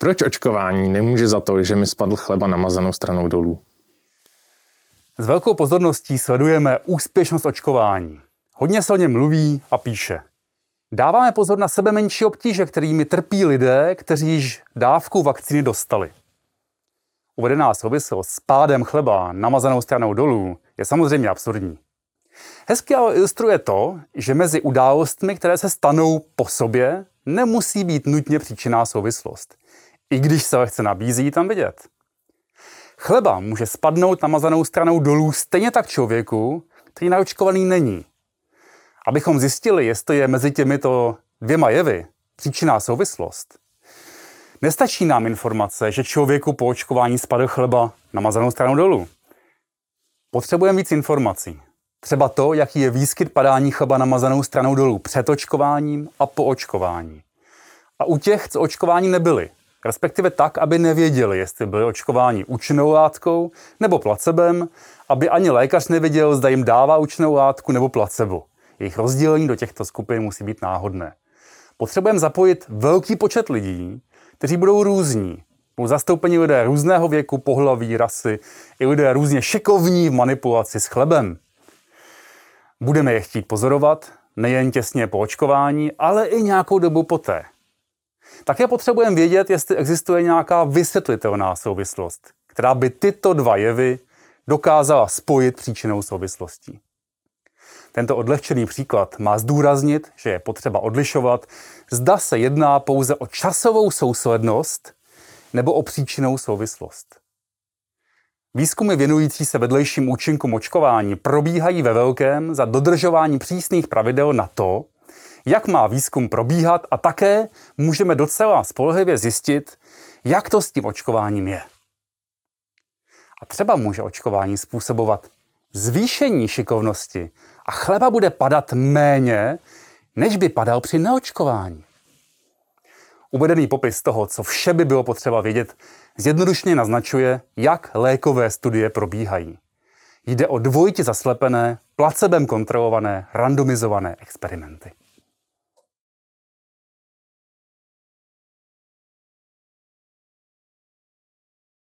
Proč očkování nemůže za to, že mi spadl chleba namazanou stranou dolů? S velkou pozorností sledujeme úspěšnost očkování. Hodně se o něm mluví a píše. Dáváme pozor na sebe menší obtíže, kterými trpí lidé, kteří již dávku vakcíny dostali. Uvedená souvislost s pádem chleba namazanou stranou dolů je samozřejmě absurdní. Hezky ale ilustruje to, že mezi událostmi, které se stanou po sobě, nemusí být nutně příčinná souvislost. I když se lehce nabízí tam vidět. Chleba může spadnout namazanou stranou dolů stejně tak člověku, který naočkovaný není. Abychom zjistili, jestli je mezi těmito dvěma jevy příčinná souvislost, nestačí nám informace, že člověku po očkování spadl chleba namazanou stranou dolů. Potřebujeme víc informací. Třeba to, jaký je výskyt padání chleba namazanou stranou dolů před očkováním a po očkování. A u těch, co očkování nebyli, respektive tak, aby nevěděli, jestli byli očkováni účinnou látkou nebo placebem, aby ani lékař nevěděl, zda jim dává účinnou látku nebo placebo. Jejich rozdělení do těchto skupin musí být náhodné. Potřebujeme zapojit velký počet lidí, kteří budou různí. Budou zastoupeni lidé různého věku, pohlaví, rasy, i lidé různě šikovní v manipulaci s chlebem. Budeme je chtít pozorovat, nejen těsně po očkování, ale i nějakou dobu poté. Také potřebujeme vědět, jestli existuje nějaká vysvětlitelná souvislost, která by tyto dva jevy dokázala spojit příčinou souvislostí. Tento odlehčený příklad má zdůraznit, že je potřeba odlišovat, zda se jedná pouze o časovou souslednost nebo o příčinou souvislost. Výzkumy věnující se vedlejším účinkům očkování probíhají ve velkém za dodržování přísných pravidel na to, jak má výzkum probíhat a také můžeme docela spolehlivě zjistit, jak to s tím očkováním je. A třeba může očkování způsobovat zvýšení šikovnosti a chleba bude padat méně, než by padal při neočkování. Uvedený popis toho, co vše by bylo potřeba vědět, zjednodušně naznačuje, jak lékové studie probíhají. Jde o dvojitě zaslepené, placebem kontrolované, randomizované experimenty.